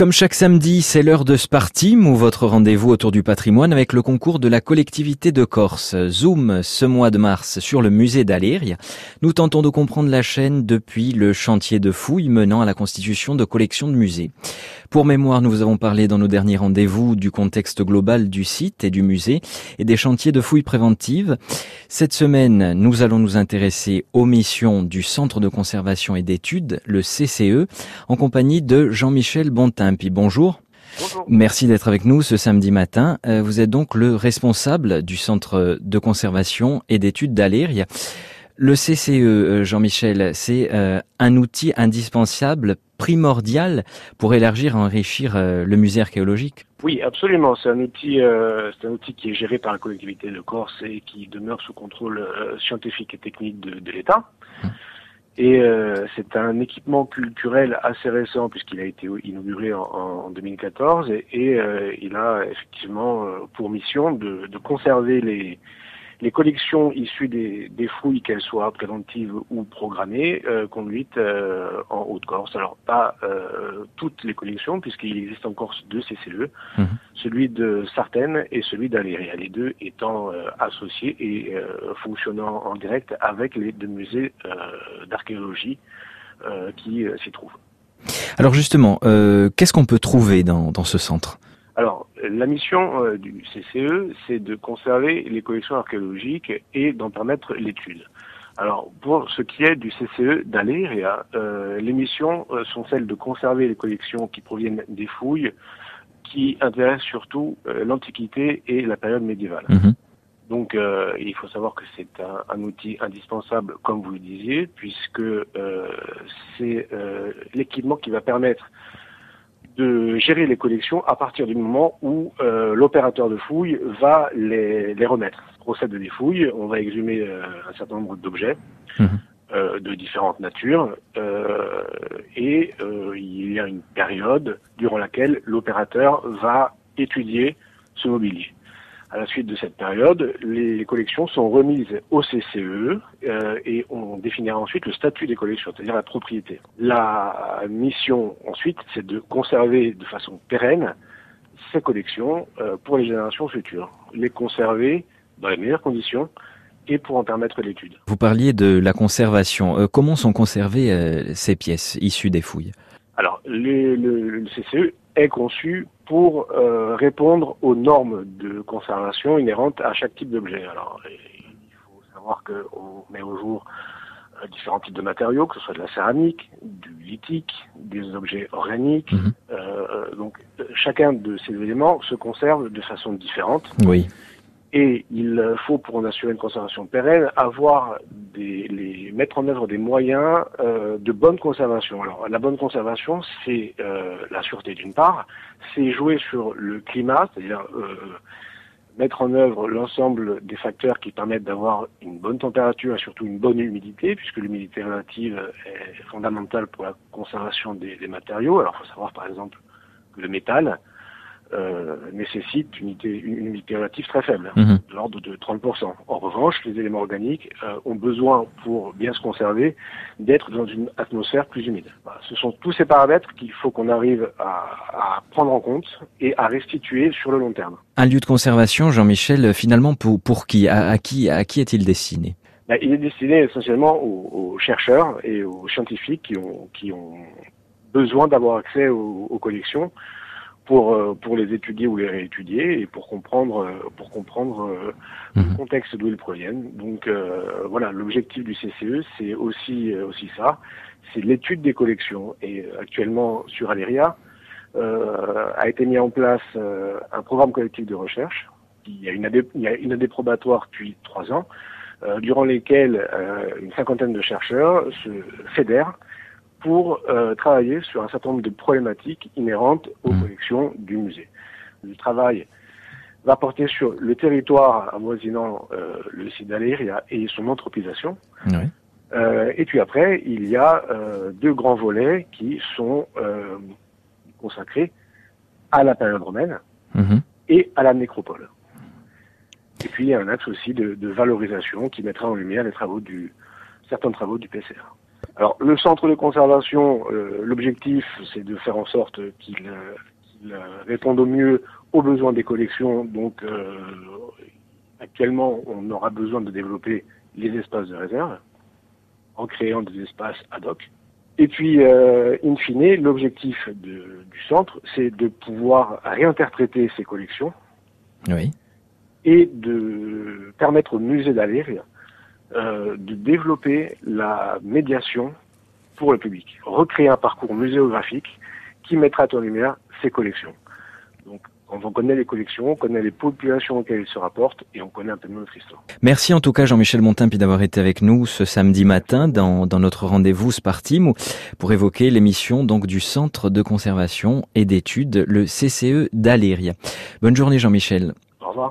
Comme chaque samedi, c'est l'heure de Spartim ou votre rendez-vous autour du patrimoine avec le concours de la collectivité de Corse. Zoom ce mois de mars sur le musée d'Aléria. Nous tentons de comprendre la chaîne depuis le chantier de fouilles menant à la constitution de collections de musées. Pour mémoire, nous vous avons parlé dans nos derniers rendez-vous du contexte global du site et du musée et des chantiers de fouilles préventives. Cette semaine, nous allons nous intéresser aux missions du Centre de conservation et d'études, le CCE, en compagnie de Jean-Michel Bontin bonjour. Merci d'être avec nous ce samedi matin. Euh, vous êtes donc le responsable du centre de conservation et d'études d'Aléria. Le CCE, euh, Jean-Michel, c'est euh, un outil indispensable, primordial pour élargir et enrichir le musée archéologique. Oui, absolument. C'est un outil, c'est un outil qui est géré par la collectivité de Corse et qui demeure sous contrôle scientifique et technique de, l'État. Et euh, c'est un équipement culturel assez récent puisqu'il a été inauguré en, 2014 et, euh, il a effectivement euh, pour mission de conserver les, les collections issues des, des fouilles, qu'elles soient préventives ou programmées, euh, conduites euh, en Haute-Corse. Alors pas euh, toutes les collections, puisqu'il existe en Corse deux CCE, mhm. celui de Sartène et celui d'Aléria, les deux étant associés et fonctionnant en direct avec les deux musées d'archéologie qui s'y trouvent. Alors justement, qu'est-ce qu'on peut trouver dans, dans ce centre? La mission euh, du CCE, c'est de conserver les collections archéologiques et d'en permettre l'étude. Alors, pour ce qui est du CCE d'Aléria, euh, les missions euh, sont celles de conserver les collections qui proviennent des fouilles, qui intéressent surtout euh, l'Antiquité et la période médiévale. Mhm. Donc, il faut savoir que c'est un, un, outil indispensable, comme vous le disiez, puisque c'est l'équipement qui va permettre gérer les collections à partir du moment où euh, l'opérateur de fouille va les, les remettre. Procède des fouilles, on va exhumer euh, un certain nombre d'objets mhm. euh, de différentes natures euh, et euh, il y a une période durant laquelle l'opérateur va étudier ce mobilier. À la suite de cette période, les collections sont remises au CCE euh, et on définira ensuite le statut des collections, c'est-à-dire la propriété. La mission ensuite, c'est de conserver de façon pérenne ces collections euh, pour les générations futures, les conserver dans les meilleures conditions et pour en permettre l'étude. Vous parliez de la conservation. Euh, comment sont conservées euh, ces pièces issues des fouilles? Alors, le, le CCE est conçu pour euh, répondre aux normes de conservation inhérentes à chaque type d'objet. Alors, il faut savoir qu'on met au jour euh, différents types de matériaux, que ce soit de la céramique, du lithique, des objets organiques. Mhm. Euh, donc, chacun de ces éléments se conserve de façon différente. Oui. Et il faut, pour en assurer une conservation pérenne, avoir des, les, mettre en œuvre des moyens euh, de bonne conservation. Alors, la bonne conservation, c'est euh, la sûreté d'une part, c'est jouer sur le climat, c'est-à-dire euh, mettre en œuvre l'ensemble des facteurs qui permettent d'avoir une bonne température et surtout une bonne humidité, puisque l'humidité relative est fondamentale pour la conservation des, des matériaux. Alors, il faut savoir, par exemple, que le métal, euh, nécessite une, humidité relative très faible, mhm. de l'ordre de 30%. En revanche, les éléments organiques euh, ont besoin, pour bien se conserver, d'être dans une atmosphère plus humide. Ce sont tous ces paramètres qu'il faut qu'on arrive à, prendre en compte et à restituer sur le long terme. Un lieu de conservation, Jean-Michel, finalement, pour, pour qui? À, qui, à qui est-il destiné? Ben, Il est destiné essentiellement aux, chercheurs et aux scientifiques qui ont, qui ont besoin d'avoir accès aux collections pour euh, pour les étudier ou les réétudier et pour comprendre euh, pour comprendre euh, le mhm. contexte d'où ils proviennent. Donc voilà, l'objectif du CCE, c'est aussi aussi ça, c'est l'étude des collections. Et actuellement sur Aléria a été mis en place un programme collectif de recherche. Il y a une année, il y a une année probatoire depuis trois ans, durant lesquels une cinquantaine de chercheurs se fédèrent pour euh, travailler sur un certain nombre de problématiques inhérentes aux mmh. collections du musée. Le travail va porter sur le territoire avoisinant euh, le site d'Aléria et son anthropisation. Oui. Euh, et puis après, il y a euh, deux grands volets qui sont euh, consacrés à la période romaine mmh. et à la nécropole. Et puis il y a un axe aussi de, de valorisation qui mettra en lumière les travaux du, certains travaux du PCR. Alors le centre de conservation, euh, l'objectif c'est de faire en sorte qu'il réponde au mieux aux besoins des collections. Donc actuellement on aura besoin de développer les espaces de réserve en créant des espaces ad hoc. Et puis, euh, in fine, l'objectif du centre, c'est de pouvoir réinterpréter ces collections oui. et de permettre au musée d'Aléria euh, de développer la médiation pour le public, recréer un parcours muséographique qui mettra en lumière ces collections. Donc, on connaît les collections, on connaît les populations auxquelles ils se rapportent et on connaît un peu notre histoire. Merci en tout cas Jean-Michel Montimpi d'avoir été avec nous ce samedi matin dans, notre rendez-vous Spartim pour évoquer l'émission donc du Centre de conservation et d'études, le CCE d'Aléria. Bonne journée Jean-Michel. Au revoir.